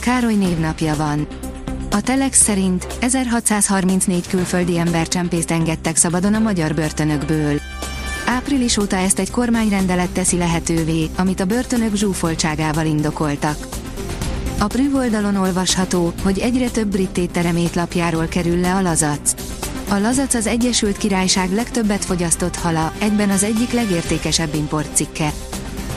Károly névnapja van. A Telex szerint 1634 külföldi embercsempészt engedtek szabadon a magyar börtönökből. Április óta ezt egy kormányrendelet teszi lehetővé, amit a börtönök zsúfoltságával indokoltak. A Prüv oldalon olvasható, hogy egyre több brit étterem étlapjáról kerül le a lazac. A lazac az Egyesült Királyság legtöbbet fogyasztott hala, egyben az egyik legértékesebb importcikke.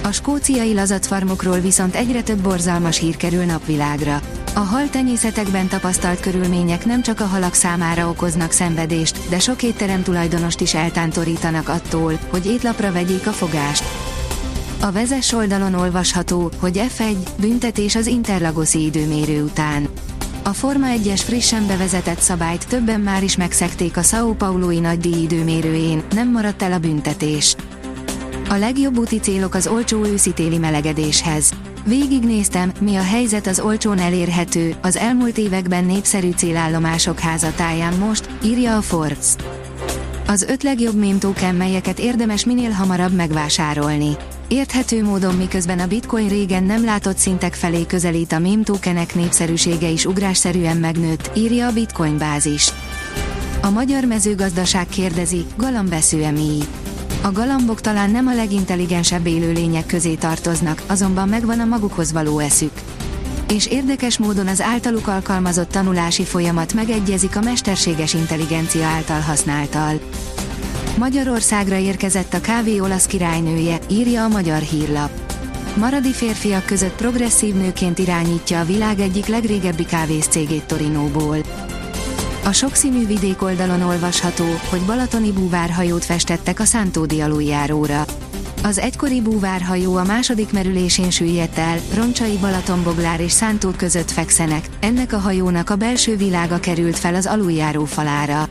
A skóciai lazatfarmokról viszont egyre több borzalmas hír kerül napvilágra. A hal tenyészetekben tapasztalt körülmények nem csak a halak számára okoznak szenvedést, de sok étterem tulajdonost is eltántorítanak attól, hogy étlapra vegyék a fogást. A vezes oldalon olvasható, hogy F1 büntetés az interlagoszi időmérő után. A Forma 1-es frissen bevezetett szabályt többen már is megszekték a São Paulói nagydíj időmérőjén, nem maradt el a büntetés. A legjobb úti célok az olcsó őszitéli melegedéshez. Végignéztem, mi a helyzet az olcsón elérhető, az elmúlt években népszerű célállomások házatáján most, írja a Forbes. Az öt legjobb mémtóken, melyeket érdemes minél hamarabb megvásárolni. Érthető módon miközben a bitcoin régen nem látott szintek felé közelít a mémtókenek népszerűsége is ugrásszerűen megnőtt, írja a bitcoin bázis. A magyar mezőgazdaság kérdezi, galambesző mi? A galambok talán nem a legintelligensebb élőlények közé tartoznak, azonban megvan a magukhoz való eszük. És érdekes módon az általuk alkalmazott tanulási folyamat megegyezik a mesterséges intelligencia által használtal. Magyarországra érkezett a kávé olasz királynője, írja a magyar hírlap. Maradi férfiak között progresszív nőként irányítja a világ egyik legrégebbi kávészcégét Torinóból. A sokszínű vidék oldalon olvasható, hogy balatoni búvárhajót festettek a Szántódi aluljáróra. Az egykori búvárhajó a második merülésén süllyedt el, Roncsai Balatonboglár és Szántó között fekszenek, ennek a hajónak a belső világa került fel az aluljáró falára.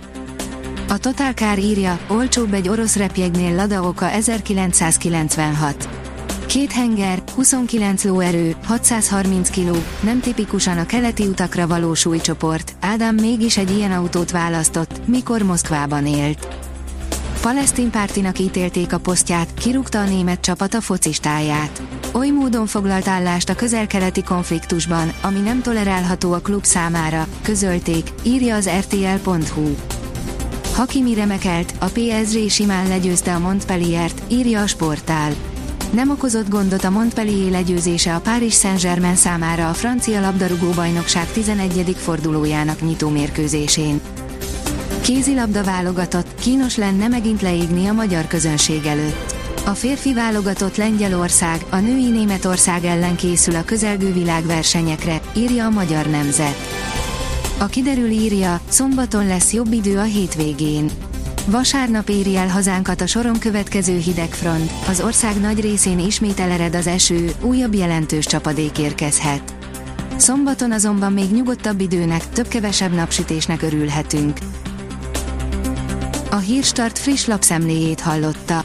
A Total Car írja, olcsóbb egy orosz repjegynél Lada Oka 1996. Két henger, 29 lóerő, 630 kg, nem tipikusan a keleti utakra való súlycsoport, Ádám mégis egy ilyen autót választott, mikor Moszkvában élt. Palesztin pártinak ítélték a posztját, kirúgta a német csapat a focistáját. Oly módon foglalt állást a közel-keleti konfliktusban, ami nem tolerálható a klub számára, közölték, írja az rtl.hu. Hakimi remekelt, a PSG simán legyőzte a Montpelliert, írja a sportál nem okozott gondot a Montpellier legyőzése a Paris Saint-Germain számára a francia labdarúgó bajnokság 11. fordulójának nyitó mérkőzésén. Kézilabda válogatott, kínos lenne megint leégni a magyar közönség előtt. A férfi válogatott Lengyelország, a női Németország ellen készül a közelgő világversenyekre, írja a Magyar Nemzet. A kiderül írja, szombaton lesz jobb idő a hétvégén. Vasárnap éri el hazánkat a soron következő hidegfront, az ország nagy részén ismét elered az eső, újabb jelentős csapadék érkezhet. Szombaton azonban még nyugodtabb időnek, több-kevesebb napsütésnek örülhetünk. A Hírstart friss lapszemléjét hallotta.